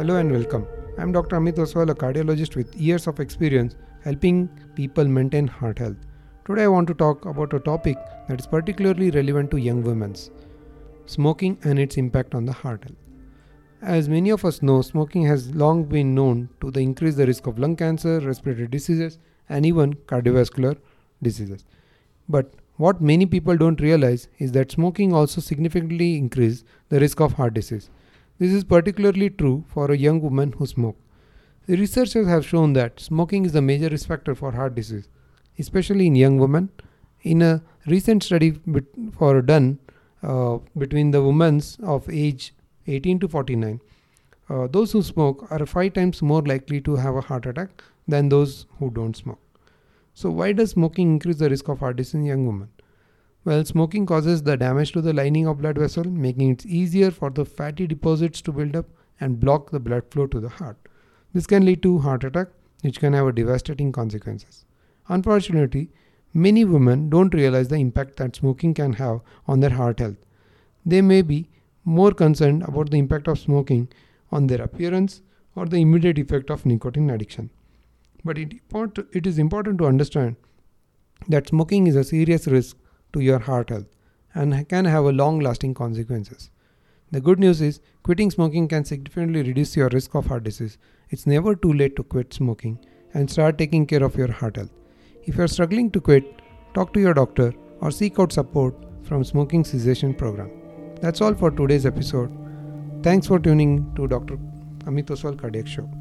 Hello and welcome. I'm Dr. Ameet Oswal, a cardiologist with years of experience helping people maintain heart health. Today I want to talk about a topic that is particularly relevant to young women smoking and its impact on the heart health. As many of us know, smoking has long been known to increase the risk of lung cancer, respiratory diseases, and even cardiovascular diseases. But what many people don't realize is that smoking also significantly increases the risk of heart disease. This is particularly true for a young woman who smoke. The researchers have shown that smoking is a major risk factor for heart disease, especially in young women. In a recent study for done uh, between the women of age 18 to 49, uh, those who smoke are five times more likely to have a heart attack than those who don't smoke. So, why does smoking increase the risk of heart disease in young women? Well, smoking causes the damage to the lining of blood vessel, making it easier for the fatty deposits to build up and block the blood flow to the heart. This can lead to heart attack, which can have devastating consequences. Unfortunately, many women don't realize the impact that smoking can have on their heart health. They may be more concerned about the impact of smoking on their appearance or the immediate effect of nicotine addiction. But it, it is important to understand that smoking is a serious risk to your heart health and can have a long lasting consequences. The good news is quitting smoking can significantly reduce your risk of heart disease. It's never too late to quit smoking and start taking care of your heart health. If you're struggling to quit, talk to your doctor or seek out support from smoking cessation program. That's all for today's episode. Thanks for tuning to Dr. Ameet Oswal Cardiac Show.